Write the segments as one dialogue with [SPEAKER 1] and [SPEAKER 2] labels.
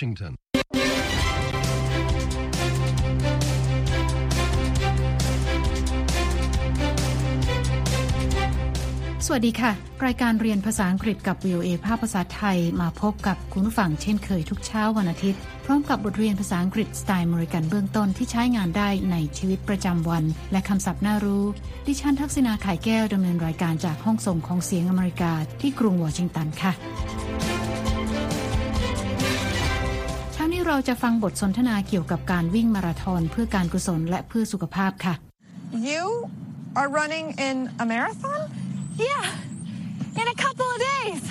[SPEAKER 1] Washington.
[SPEAKER 2] สวัสดีค่ะ รายการเรียนภาษาอังกฤษกับ VOA ภาพภาษาไทยมาพบกับคุณผู้ฟังเช่นเคยทุกเช้าวันอาทิตย์ พร้อมกับบทเรียนภาษาอังกฤษสไตล์อเมริกันเบื้องต้นที่ใช้งานได้ในชีวิตประจำวัน และคำศัพท์น่ารู้ ดิฉันทักษณาไข่แก้วดำเนินรายการจากห้องส่งของเสียงอเมริกาที่กรุงวอชิงตันค่ะี้เราจะฟังบทสนทนาเกี่ยวกับการวิ่งมาราธอนเพื่อการกุศลและเพื่อสุขภาพค่ะ
[SPEAKER 3] You are running in a marathon?
[SPEAKER 4] Yeah, in a couple of days.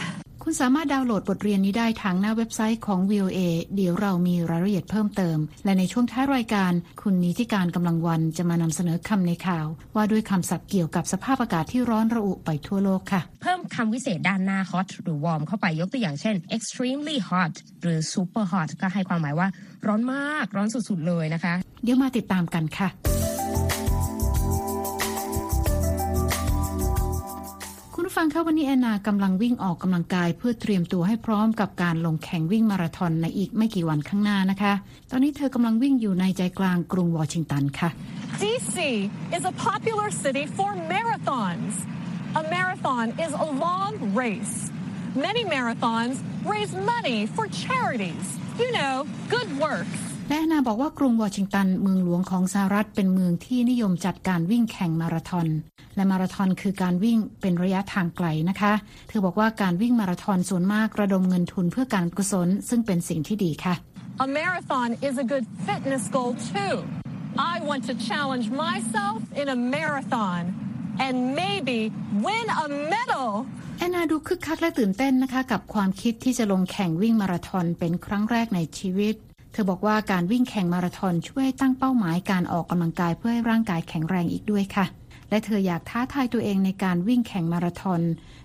[SPEAKER 2] คุณสามารถดาวน์โหลดบทเรียนนี้ได้ทางหน้าเว็บไซต์ของ VOA เดี๋ยวเรามีรายละเอียดเพิ่มเติม และในช่วงท้ายรายการ คุณนิติการกำลังวันจะมานำเสนอคำในข่าว ว่าด้วยคำศัพท์เกี่ยวกับสภาพอากาศที่ร้อนระอุไปทั่วโลกค่ะ
[SPEAKER 5] เพิ่มคำวิเศษด้านหน้า hot หรือ warm เข้าไปยกตัวอย่างเช่น extremely hot หรือ super hot ก็ให้ความหมายว่า ร้อนมาก ร้อนสุดๆเลยนะคะ
[SPEAKER 2] เดี๋ยวมาติดตามกันค่ะ ฟังคะวันนี้แอนนากำลังวิ่งออกกำลังกาย เพื่อเตรียมตัวให้พร้อมกับการลงแข่งวิ่งมาราธอนในอีกไม่กี่วันข้างหน้านะคะ ตอนนี้เธอกำลังวิ่งอยู่ในใจกลางกรุงวอชิงตันค่ะ
[SPEAKER 4] DC is a popular city for marathons. A marathon is a long race. Many marathons raise money for charities. You know, good works.
[SPEAKER 2] และแอนนาบอกว่ากรุงวอชิงตันเมืองหลวงของสหรัฐเป็นเมืองที่นิยมจัดการวิ่งแข่งมาราธอนและมาราธอนคือการวิ่งเป็นระยะทางไกลนะคะ เธอบอกว่าการวิ่งมาราธอนส่วนมากระดมเงินทุนเพื่อการกุศลซึ่งเป็นสิ่งที่ดีค่ะ
[SPEAKER 4] A marathon is a good fitness goal too. I want to challenge myself in a marathon and maybe win a medal.
[SPEAKER 2] แอนนาดูคึกคักและตื่นเต้นนะคะ กับความคิดที่จะลงแข่งวิ่งมาราธอนเป็นครั้งแรกในชีวิต เธอบอกว่าการวิ่งแข่งมาราธอนช่วยตั้งเป้าหมายการออกกำลังกายเพื่อให้ร่างกายแข็งแรงอีกด้วยค่ะ และเธออยากท้าทายตัวเองในการวิ่งแข่งมาราธอน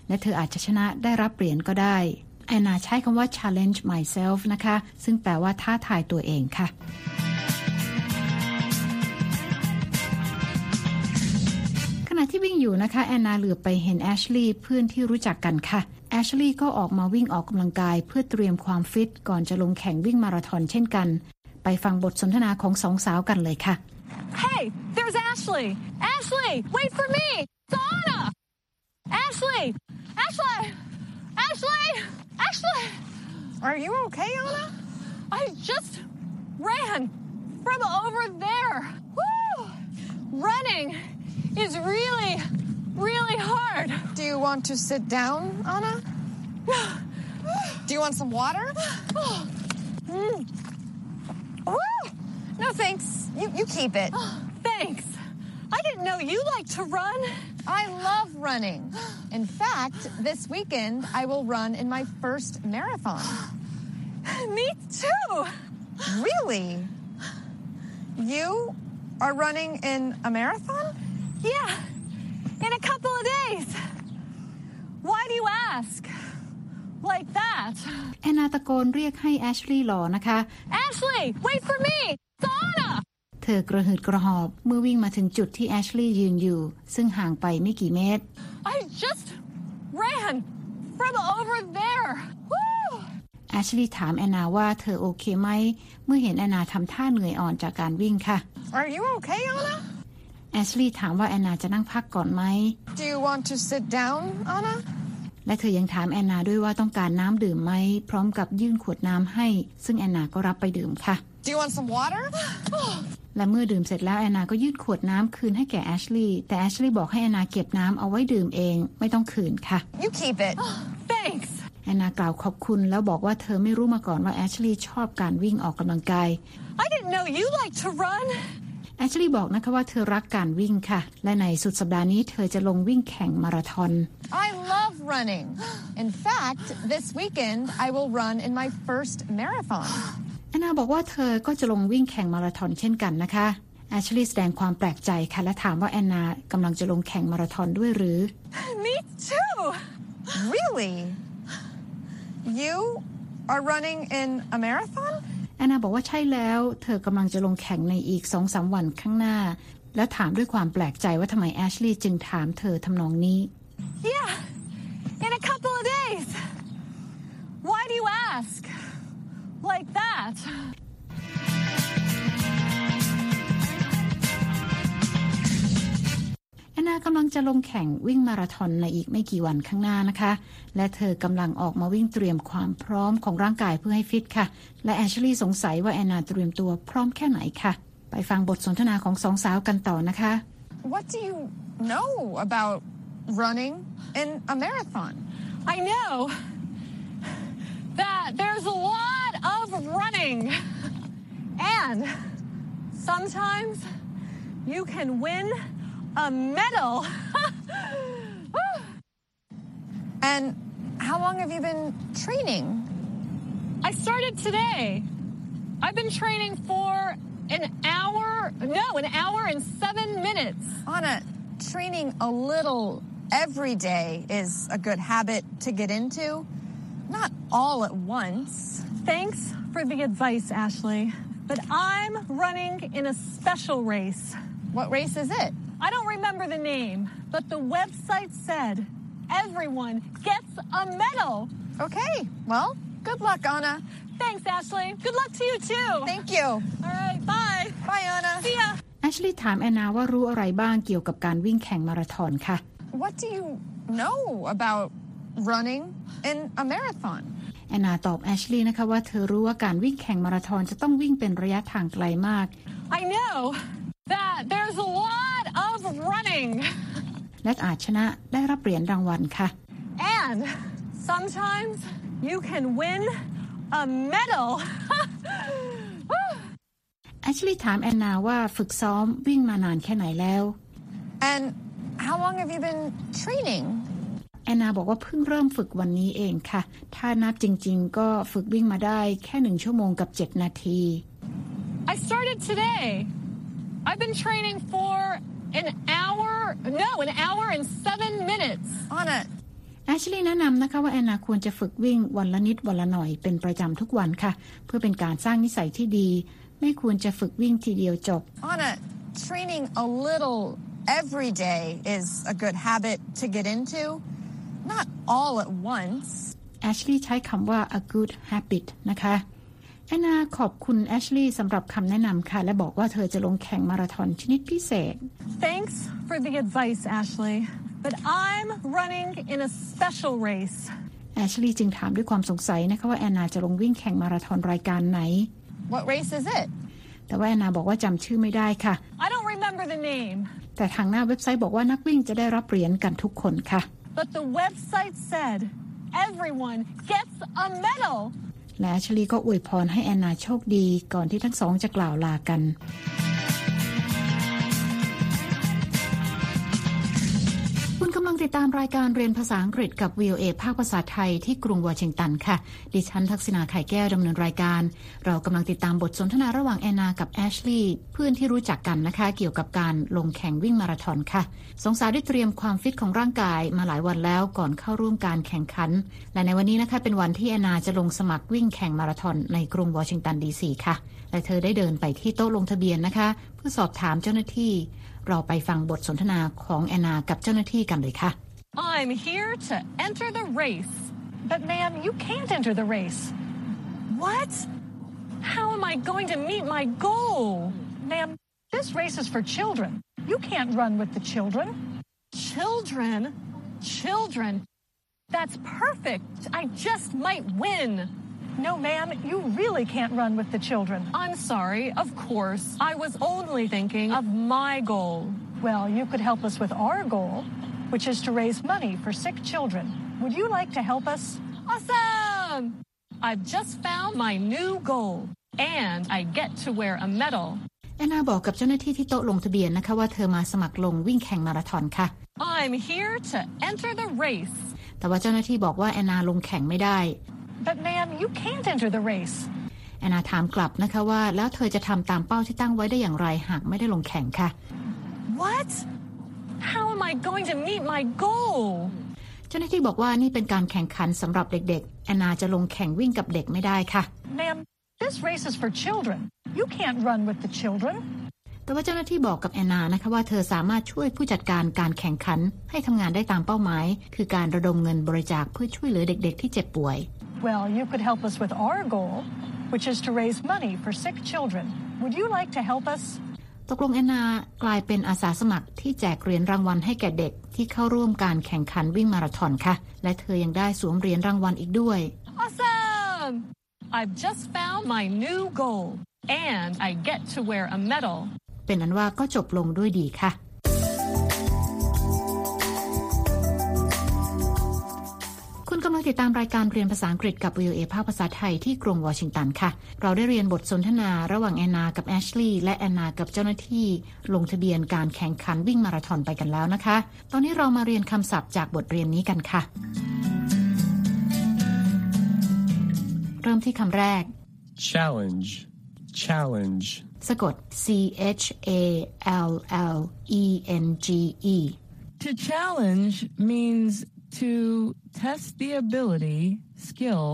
[SPEAKER 2] และเธออาจจะชนะได้รับเหรียญก็ได้แอนนาใช้คำว่า challenge myself นะคะ ซึ่งแปลว่าท้าทายตัวเองค่ะขณะที่วิ่งอยู่นะคะ แอนนาเหลือไปเห็นแอชลีย์เพื่อนที่รู้จักกันค่ะ แอชลีย์ก็ออกมาวิ่งออกกำลังกายเพื่อเตรียมความฟิต ก่อนจะลงแข่งวิ่งมาราธอนเช่นกัน ไปฟังบทสนทนาของสองสาวกันเลยค่ะ
[SPEAKER 4] Hey, there's Ashley. Ashley, wait for me. It's Anna. Ashley, Ashley, Ashley, Ashley.
[SPEAKER 3] Are you okay, Anna?
[SPEAKER 4] I just ran from over there. Woo! Running is really, really hard.
[SPEAKER 3] Do you want to sit down, Anna? Do you want some water?
[SPEAKER 4] Mm.
[SPEAKER 3] No, thanks. You, you keep it.
[SPEAKER 4] Thanks. I didn't know you like to run.
[SPEAKER 3] I love running. In fact, this weekend I will run in my first marathon.
[SPEAKER 4] Me too.
[SPEAKER 3] Really? You are running in a marathon?
[SPEAKER 4] Yeah, in a couple of days. Why do you ask? Like that.
[SPEAKER 2] แอนนาตะโกนเรียกให้แอชลีย์รอนะคะ
[SPEAKER 4] Ashley, wait for me. It's Anna.
[SPEAKER 2] เธอกระหืดกระหอบเมื่อวิ่งมาถึงจุดที่แอชลีย์ยืนอยู่ ซึ่งห่างไปไม่กี่เมตร
[SPEAKER 4] I just ran from over there. Woo!
[SPEAKER 2] แอชลีย์ถามแอนนาว่าเธอโอเคไหม เมื่อเห็นแอนนาทำท่าเหนื่อยอ่อนจากการวิ่งค่ะ
[SPEAKER 3] Are you okay, Anna?
[SPEAKER 2] แอชลีย์ถามว่าแอนนาจะนั่งพักก่อนไหม
[SPEAKER 3] Do you want to sit down, Anna?
[SPEAKER 2] และเธอยังถามแอนนาด้วยว่าต้องการน้ำดื่มไหม พร้อมกับยื่นขวดน้ำให้ ซึ่งแอนนาก็รับไปดื่มค่ะ
[SPEAKER 3] Do you want some water?
[SPEAKER 2] และเมื่อดื่มเสร็จแล้วแอนนาก็ยื่นขวดน้ำคืนให้แก่แอชลีย์แต่แอชลีย์บอกให้แอนนาเก็บน้ำเอาไว้ดื่มเองไม่ต้องคืนค่ะ
[SPEAKER 3] You keep it.
[SPEAKER 4] Thanks.
[SPEAKER 2] แอนนากล่าวขอบคุณแล้วบอกว่าเธอไม่รู้มาก่อนว่าแอชลีย์ชอบการวิ่งออกกำลังกาย
[SPEAKER 4] I didn't know you like to run.
[SPEAKER 2] แอชลีย์บอกนะคะว่าเธอรักการวิ่งค่ะ และในสุดสัปดาห์นี้เธอจะลงวิ่งแข่งมาราธอน
[SPEAKER 3] I love running. In fact, this weekend I will run in my first marathon.
[SPEAKER 2] แอนนาบอกว่าเธอก็จะลงวิ่งแข่งมาราธอนเช่นกันนะคะแอชลีย์แสดงความแปลกใจค่ะ และถามว่าแอนนากำลังจะลงแข่งมาราธอนด้วยหรือ
[SPEAKER 4] Me too.
[SPEAKER 3] Really? You are running in a marathon?
[SPEAKER 2] แอนนาบอกว่าใช่แล้ว เธอกำลังจะลงแข่งในอีกสองสามวันข้างหน้า และถามด้วยความแปลกใจว่าทำไมแอชลีย์จึงถามเธอทำนองนี้
[SPEAKER 4] Yeah, in a couple of days. Why do you ask? Like that.
[SPEAKER 2] จะลงแข่งวิ่งมาราธอนในอีกไม่กี่วันข้างหน้านะคะ และเธอกำลังออกมาวิ่งเตรียมความพร้อมของร่างกายเพื่อให้ฟิตค่ะ และแอชลีย์สงสัยว่าแอนนาเตรียมตัวพร้อมแค่ไหนค่ะ ไปฟังบทสนทนาของสองสาวกันต่อนะคะ
[SPEAKER 3] What do you know about running in a marathon?
[SPEAKER 4] I know that there's a lot of running. And sometimes you can win a medal.
[SPEAKER 3] And how long have you been training?
[SPEAKER 4] I started today. I've been training for an hour, no, an hour and seven minutes.
[SPEAKER 3] Anna, training a little every day is a good habit to get into. Not all at once.
[SPEAKER 4] Thanks for the advice, Ashley. But I'm running in a special race.
[SPEAKER 3] What race is it?
[SPEAKER 4] I don't remember the name, but the website said everyone gets a medal.
[SPEAKER 3] Okay, well, good luck, Anna.
[SPEAKER 4] Thanks, Ashley. Good luck to you too.
[SPEAKER 3] Thank you.
[SPEAKER 4] All right, bye.
[SPEAKER 3] Bye, Anna.
[SPEAKER 4] See ya.
[SPEAKER 2] แอชลีย์ถามแอนนาว่ารู้อะไรบ้างเกี่ยวกับการวิ่งแข่งมาราธอนค่ะ
[SPEAKER 3] What do you know about running in a marathon?
[SPEAKER 2] แอนนาตอบแอชลีย์นะคะว่าเธอรู้ว่าการวิ่งแข่งมาราธอนจะต้องวิ่งเป็นระยะทางไกลมาก
[SPEAKER 4] I know that there's a lot of running.
[SPEAKER 2] และอาจชนะได้รับเหรียญรางวัลค่ะ
[SPEAKER 4] And sometimes you can win a medal.
[SPEAKER 2] แอชลีย์ถามแอนนาว่าฝึกซ้อมวิ่งมานานแค่ไหนแล้ว
[SPEAKER 3] And how long have you been training?
[SPEAKER 2] แอนนาบอกว่าเพิ่งเริ่มฝึกวันนี้เองค่ะ ถ้านับจริง ๆ ก็ฝึกวิ่งมาได้แค่หนึ่งชั่วโมงกับ 7 นาที
[SPEAKER 4] I started today. I've been training for an hour, no, an hour and seven minutes.
[SPEAKER 3] Anna,
[SPEAKER 2] แอชลีย์แนะนำนะคะว่าแอนนาควรจะฝึกวิ่งวันละนิดวันละหน่อยเป็นประจำทุกวันค่ะ เพื่อเป็นการสร้างนิสัยที่ดี ไม่ควรจะฝึกวิ่งทีเดียวจบ
[SPEAKER 3] Anna, training a little every day is a good habit to get into. Not all at once.
[SPEAKER 2] แอชลีย์ใช้คำว่า a good habit นะคะ แอนนาขอบคุณแอชลีย์สำหรับคำแนะนำค่ะ และบอกว่าเธอจะลงแข่งมาราธอนชนิดพิเศษ
[SPEAKER 4] Thanks for the advice, Ashley. But I'm running in a special race.
[SPEAKER 2] แอชลีย์จึงถามด้วยความสงสัยนะคะว่าแอนนาจะลงวิ่งแข่งมาราธอนรายการไหน
[SPEAKER 3] What race is it?
[SPEAKER 2] แต่ว่าแอนนาบอกว่าจำชื่อไม่ได้ค่ะ
[SPEAKER 4] I don't remember the name,
[SPEAKER 2] แต่ทางหน้าเว็บไซต์บอกว่านักวิ่งจะได้รับเหรียญกันทุกคนค่ะ
[SPEAKER 4] but the website said everyone gets a medal.
[SPEAKER 2] และชลีย์ก็อวยพรให้แอนนาโชคดีก่อนที่ทั้งสองจะกล่าวลากัน ติดตามรายการเรียนภาษาอังกฤษกับ VOA ภาคภาษาไทยที่กรุงวอชิงตันค่ะ ดิฉันทักษณาไข่แก้วดำเนินรายการ เรากำลังติดตามบทสนทนาระหว่างแอนนากับแอชลีย์เพื่อนที่รู้จักกันนะคะ เกี่ยวกับการลงแข่งวิ่งมาราธอนค่ะ สงสารได้เตรียมความฟิตของร่างกายมาหลายวันแล้วก่อนเข้าร่วมการแข่งขัน และในวันนี้นะคะเป็นวันที่แอนนาจะลงสมัครวิ่งแข่งมาราธอนในกรุงวอชิงตันดีซีค่ะ และเธอได้เดินไปที่โต๊ะลงทะเบียนนะคะ เพื่อสอบถามเจ้าหน้าที่ เราไปฟังบทสนทนาของแอนนากับเจ้าหน้าที่กันเลยค่ะ
[SPEAKER 4] I'm here to enter the race.
[SPEAKER 1] But, ma'am, you can't enter the race.
[SPEAKER 4] What? How am I going to meet my goal?
[SPEAKER 1] Ma'am, this race is for children. You can't run with the children.
[SPEAKER 4] Children? Children? That's perfect. I just might win.
[SPEAKER 1] No, ma'am, you really can't run with the children.
[SPEAKER 4] I'm sorry, of course. I was only thinking of my goal.
[SPEAKER 1] Well, you could help us with our goal, which is to raise money for sick children. Would you like to help us?
[SPEAKER 4] Awesome! I've just found my new goal, and I get to wear a medal.
[SPEAKER 2] แอนนาบอกกับเจ้าหน้าที่ที่โต๊ะลงทะเบียนนะคะว่าเธอมาสมัครลงวิ่งแข่งมาราธอนค่ะ
[SPEAKER 4] I'm here to enter the race.
[SPEAKER 2] แต่ว่าเจ้าหน้าที่บอกว่าแอนนาลงแข่งไม่ได้
[SPEAKER 1] But, ma'am, you can't enter the race.
[SPEAKER 2] แอนนาถามกลับนะคะว่า แล้วเธอจะทำตามเป้าที่ตั้งไว้ได้อย่างไรหากไม่ได้ลงแข่งค่ะ
[SPEAKER 4] What? How am I going to meet my goal?
[SPEAKER 2] เจ้าหน้าที่บอกว่านี่เป็นการแข่งขันสำหรับเด็กๆ แอนนาจะลงแข่งวิ่งกับเด็กไม่ได้ค่ะ
[SPEAKER 1] Ma'am, this race is for children. You can't run with the children.
[SPEAKER 2] แต่ว่าเจ้าหน้าที่บอกกับแอนนานะคะว่าเธอสามารถช่วยผู้จัดการการแข่งขันให้ทำงานได้ตามเป้าหมาย คือการระดมเงินบริจาคเพื่อช่วยเหลือเด็กๆ ที่เจ็บป่วย
[SPEAKER 1] Well, you could help us with our goal, which is to raise money for sick children. Would you like to help us?
[SPEAKER 2] ตกลงแอนนากลายเป็นอาสาสมัครที่แจกเหรียญรางวัลให้แก่เด็กที่เข้าร่วมการแข่งขันวิ่งมาราธอนค่ะ และเธอยังได้สวมเหรียญรางวัลอีกด้วย
[SPEAKER 4] Awesome! I've just found my new goal and I get to wear a medal.
[SPEAKER 2] เป็นนั้นว่าก็จบลงด้วยดีค่ะ ติดตามรายการเรียนภาษาอังกฤษกับ VOA ภาคภาษาไทยที่กรุงวอชิงตันค่ะ เราได้เรียนบทสนทนาระหว่างแอนนากับแอชลีย์และแอนนากับเจ้าหน้าที่ลงทะเบียนการแข่งขันวิ่งมาราธอนไปกันแล้วนะคะ ตอนนี้เรามาเรียนคำศัพท์จากบทเรียนนี้กันค่ะ เริ่มที่คำแรก
[SPEAKER 6] challenge, challenge,
[SPEAKER 2] สะกด C H A L L E N G E
[SPEAKER 7] To challenge means to test the ability, skill,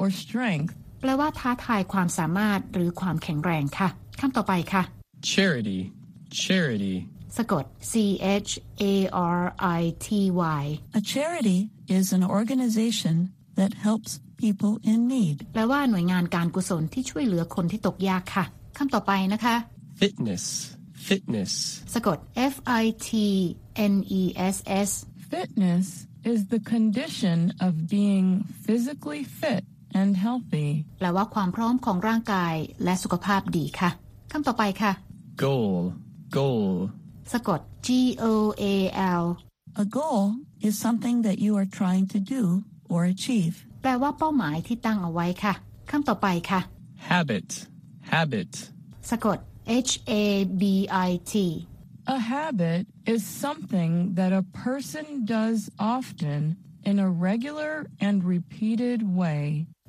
[SPEAKER 7] or strength
[SPEAKER 2] แปลว่าท้าทายความสามารถหรือความแข็งแรงค่ะคำต่อไปค่ะ
[SPEAKER 6] charity, charity,
[SPEAKER 2] สะกด C H A R I T Y
[SPEAKER 7] A charity is an organization that helps people in need.
[SPEAKER 2] แปลว่าหน่วยงานการกุศลที่ช่วยเหลือคนที่ตกยากค่ะคำต่อไปนะคะ
[SPEAKER 6] fitness, fitness,
[SPEAKER 2] สะกด F I T N E S S
[SPEAKER 7] Fitness is the condition of being physically fit and healthy.
[SPEAKER 2] แปลว่าความพร้อมของร่างกายและสุขภาพดีค่ะ คำต่อไปค่ะ
[SPEAKER 6] goal, goal,
[SPEAKER 2] สะกด G O A L
[SPEAKER 7] A goal is something that you are trying to do or achieve.
[SPEAKER 2] แปลว่าเป้าหมายที่ตั้งเอาไว้ค่ะ คำต่อไปค่ะ
[SPEAKER 6] habit, habit,
[SPEAKER 2] สะกด H A B I T
[SPEAKER 7] A habit is something that a person does often in a regular and repeated way.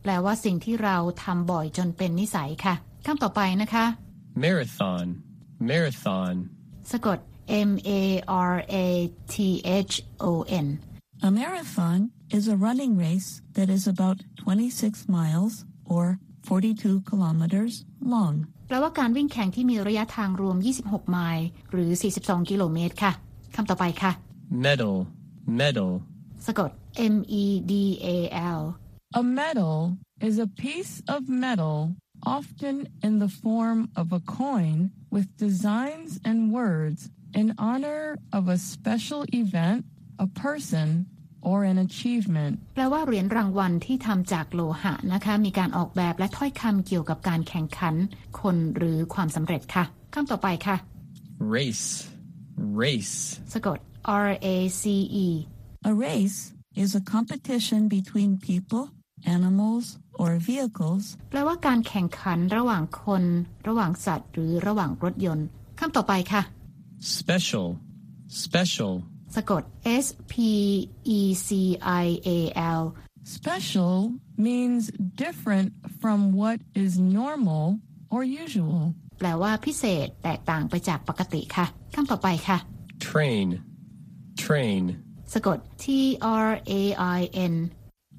[SPEAKER 2] แปลว่าสิ่งที่เราทำบ่อยจนเป็นนิสัยค่ะ คำต่อไปนะคะ
[SPEAKER 6] marathon, marathon,
[SPEAKER 2] สะกด M A R A T H O N
[SPEAKER 7] A marathon is a running race that is about 26 miles or 42 kilometers long.
[SPEAKER 2] แปลว่าการวิ่งแข่งที่มีระยะทางรวม 26 ไมล์หรือ 42 กิโลเมตรค่ะคำต่อไปค่ะ
[SPEAKER 6] medal, medal,
[SPEAKER 2] สะกด M E D A L
[SPEAKER 7] A medal is a piece of metal, often in the form of a coin with designs and words in honor of a special event, a person, or an achievement.
[SPEAKER 2] แปลว่าเหรียญรางวัลที่ทำจากโลหะนะคะ มีการออกแบบและถ้อยคำเกี่ยวกับการแข่งขัน คนหรือความสำเร็จค่ะคำต่อไปค่ะ
[SPEAKER 6] race, race,
[SPEAKER 2] สะกด R A C E
[SPEAKER 7] A race is a competition between people, animals, or vehicles
[SPEAKER 2] แปลว่าการแข่งขันระหว่างคน ระหว่างสัตว์ หรือระหว่างรถยนต์คำต่อไปค่ะ
[SPEAKER 6] special, special,
[SPEAKER 2] สะกด S P E C I A L
[SPEAKER 7] Special means different from what is normal or usual.
[SPEAKER 2] แปลว่าพิเศษแตกต่างไปจากปกติค่ะ คำต่อไปค่ะ
[SPEAKER 6] train, train,
[SPEAKER 2] สะกด T R A I N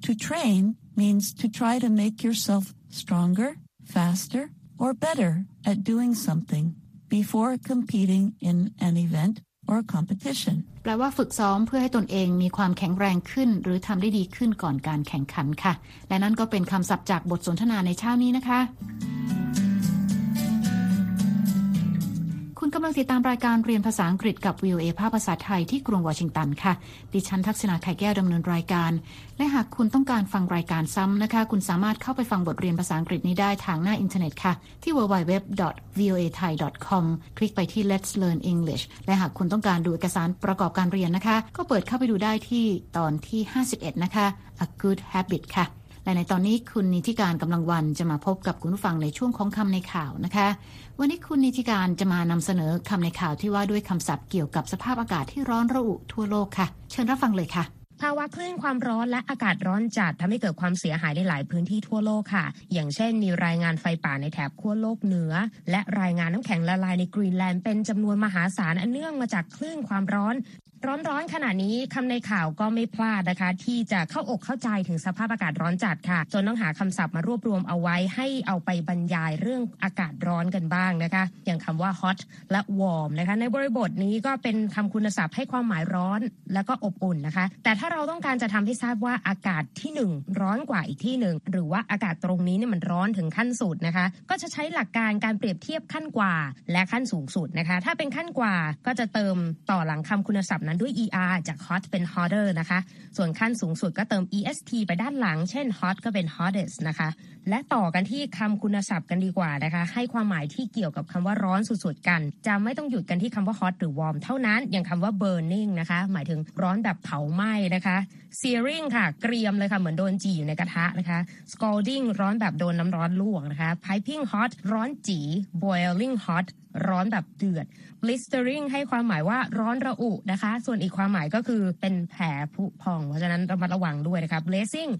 [SPEAKER 7] To train means to try to make yourself stronger, faster, or better at doing something before competing in an event Or competition.
[SPEAKER 2] แปลว่าฝึกซ้อมเพื่อให้ตนเองมีความแข็งแรงขึ้น หรือทำได้ดีขึ้นก่อนการแข่งขันค่ะ และนั่นก็เป็นคำศัพท์จากบทสนทนาในเช้านี้นะคะ กำลังติดตามรายการเรียนภาษาอังกฤษกับ VOA ภาคภาษาไทยที่กรุงวอชิงตันค่ะ ดิฉันทักษณาไข่แก้วดำเนินรายการ และหากคุณต้องการฟังรายการซ้ำนะคะ คุณสามารถเข้าไปฟังบทเรียนภาษาอังกฤษนี้ได้ทางหน้าอินเทอร์เน็ตค่ะ ที่ www.voathai.com คลิกไปที่ Let's Learn English และหากคุณต้องการดูเอกสารประกอบการเรียนนะคะ ก็เปิดเข้าไปดูได้ที่ตอนที่ 51 นะคะ A Good Habit ค่ะ และในตอนนี้คุณนิติการกำลังวันจะมาพบกับคุณผู้ฟังในช่วงของคำในข่าวนะคะ วันนี้คุณนิติการจะมานำเสนอคำในข่าวที่ว่าด้วยคำศัพท์เกี่ยวกับสภาพอากาศที่ร้อนระอุทั่วโลกค่ะ เชิญรับฟังเลยค่ะ
[SPEAKER 5] ภาวะคลื่นความร้อนและอากาศร้อนจัดทำให้เกิดความเสียหายในหลายพื้นที่ทั่วโลกค่ะ อย่างเช่น มีรายงานไฟป่าในแถบขั้วโลกเหนือ และรายงานน้ำแข็งละลายในกรีนแลนด์เป็นจำนวนมหาศาลอันเนื่องมาจากคลื่นความร้อน ร้อนๆขนาดนี้คำในข่าวก็ไม่พลาดนะคะ ที่จะเข้าอกเข้าใจถึงสภาพอากาศร้อนจัดค่ะ จนต้องหาคำศัพท์มารวบรวมเอาไว้ให้เอาไปบรรยายเรื่องอากาศร้อนกันบ้างนะคะ อย่างคำว่า hot และ warm นะคะ ในบริบทนี้ก็เป็นคำคุณศัพท์ให้ความหมายร้อนแล้วก็อบอุ่นนะคะ แต่ถ้าเราต้องการจะทำให้ทราบว่าอากาศที่หนึ่งร้อนกว่าอีกที่หนึ่งหรือว่าอากาศตรงนี้เนี่ยมันร้อนถึงขั้นสุดนะคะ ก็จะใช้หลักการการเปรียบเทียบขั้นกว่า และขั้นสูงสุดนะคะ ถ้าเป็นขั้นกว่าก็จะเติมต่อหลังคำคุณศัพท์นั้นด้วย er จาก hot เป็น hotter นะคะ ส่วนขั้นสูงสุดก็เติม est ไปด้านหลัง เช่น hot ก็เป็น hottest นะคะ และต่อกันที่คำคุณศัพท์กันดีกว่านะคะ ให้ความหมายที่เกี่ยวกับคำว่าร้อนสุดๆกัน จะไม่ต้องหยุดกันที่คำว่า hot หรือ warm เท่านั้น อย่างคำว่า burning นะคะ หมายถึงร้อนแบบเผาไหม้นะคะ searing ค่ะ เกรียมเลยค่ะ เหมือนโดนจีอยู่ในกระทะนะคะ scalding ร้อนแบบโดนน้ำร้อนลวกนะคะ piping hot ร้อนจี boiling hot ร้อนแบบเดือด blistering ให้ความหมายว่าร้อนระอุนะคะ ส่วนอีกความหมายก็คือเป็นแผลผุพอง เพราะฉะนั้นระมัดระวังด้วยนะคะ blazing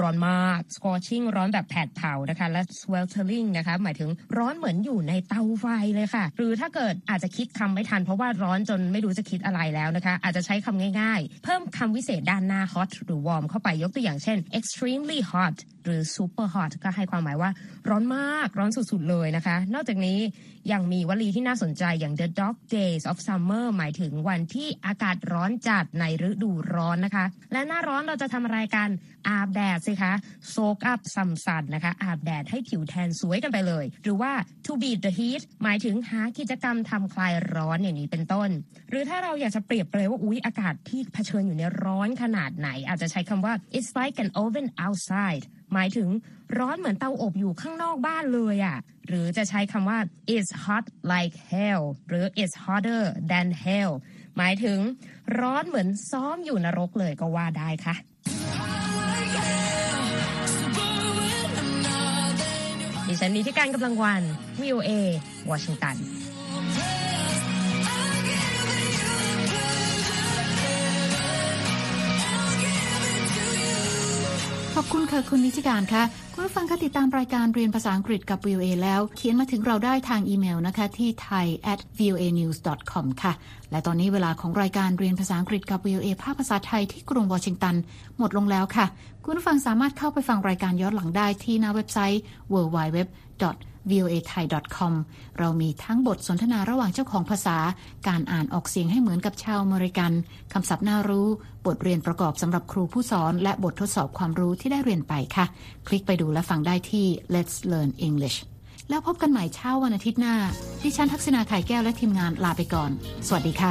[SPEAKER 5] ร้อนมาก scorching ร้อนแบบแผดเผานะคะ และ sweltering นะคะ หมายถึงร้อนเหมือนอยู่ในเตาไฟเลยค่ะ หรือถ้าเกิดอาจจะคิดคำไม่ทัน เพราะว่าร้อนจนไม่รู้จะคิดอะไรแล้วนะคะ อาจจะใช้คำง่ายๆ เพิ่มคำวิเศษด้านหน้า hot หรือ warm เข้าไปยกตัวอย่างเช่น extremely hot หรือ super hot ก็ให้ความหมายว่าร้อนมากร้อนสุดๆเลยนะคะ นอกจากนี้ยังมีวลีที่น่าสนใจอย่าง the dog days of summer หมายถึงวันที่อากาศร้อนจัดในฤดูร้อนนะคะ และหน้าร้อนเราจะทำอะไรกันอาบแดดสิคะ soak up some sun นะคะอาบแดดให้ผิวแทนสวยกันไปเลย หรือว่า to beat the heat หมายถึงหากิจกรรมทำคลายร้อนอย่างนี้เป็นต้น หรือถ้าเราอยากจะเปรียบเลยว่าอุ๊ยอากาศที่เผชิญอยู่ในร้อนขนาดไหน อาจจะใช้คำว่า it's like an oven outside หมายถึงร้อนเหมือนเตาอบอยู่ข้างนอกบ้านเลยอะ่ะ หรือจะใช้คำว่า it's hot like hell หรือ it's hotter than hell หมายถึงร้อนเหมือนซ้อมอยู่นรกเลยก็ว่าได้ค่ะ ดิฉันนี้ที่การกำลังวัน VOA วอชิงตัน
[SPEAKER 2] ขอบคุณค่ะคุณนิติการค่ะ คุณฟังคติดตามรายการเรียนภาษาอังกฤษกับ VOA แล้ว เขียนมาถึงเราได้ทางอีเมลนะคะ ที่ thai at voa news com ค่ะ และตอนนี้เวลาของรายการเรียนภาษาอังกฤษกับ VOA ภาคภาษาไทยที่กรุงวอชิงตัน หมดลงแล้วค่ะ คุณผู้ฟังสามารถเข้าไปฟังรายการย้อนหลังได้ที่หน้าเว็บไซต์ www voa thai com เรามีทั้งบทสนทนาระหว่างเจ้าของภาษา การอ่านออกเสียงให้เหมือนกับชาวอเมริกันคำศัพท์น่ารู้ บทเรียนประกอบสำหรับครูผู้สอน และบททดสอบความรู้ที่ได้เรียนไปค่ะ คลิกไปดูและฟังได้ที่ Let's Learn English แล้วพบกันใหม่เช้าวันอาทิตย์หน้า ดิฉันทักษณาไข่แก้วและทีมงานลาไปก่อน สวัสดีค่ะ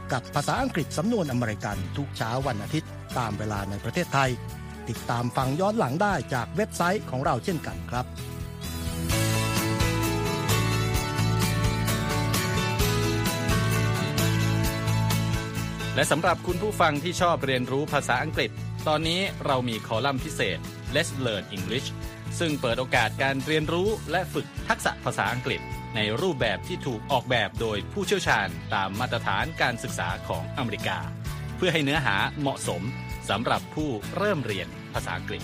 [SPEAKER 8] กับภาษาอังกฤษสำนวนอเมริกันทุกเช้าวันอาทิตย์ ตามเวลาในประเทศไทย ติดตามฟังย้อนหลังได้จากเว็บไซต์ของเราเช่นกันครับ
[SPEAKER 9] และสำหรับคุณผู้ฟังที่ชอบเรียนรู้ภาษาอังกฤษ ตอนนี้เรามีคอลัมน์พิเศษ Let's Learn English ซึ่งเปิดโอกาสการเรียนรู้และฝึกทักษะภาษาอังกฤษ ในรูปแบบที่ถูกออกแบบโดยผู้เชี่ยวชาญตามมาตรฐานการศึกษาของอเมริกา เพื่อให้เนื้อหาเหมาะสมสำหรับผู้เริ่มเรียนภาษาอังกฤษ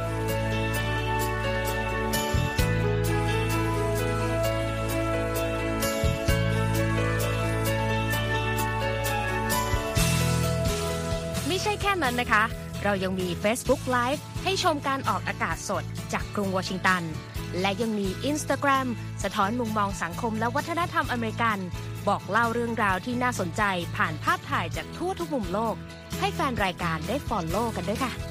[SPEAKER 10] นั้นนะคะ เรายังมี Facebook Live ให้ชมการออกอากาศสดจากกรุงวอชิงตัน และยังมี Instagram สะท้อนมุมมองสังคมและวัฒนธรรมอเมริกัน บอกเล่าเรื่องราวที่น่าสนใจผ่านภาพถ่ายจากทั่วทุกมุมโลก ให้แฟนรายการได้ฟอลโล่กันด้วยค่ะ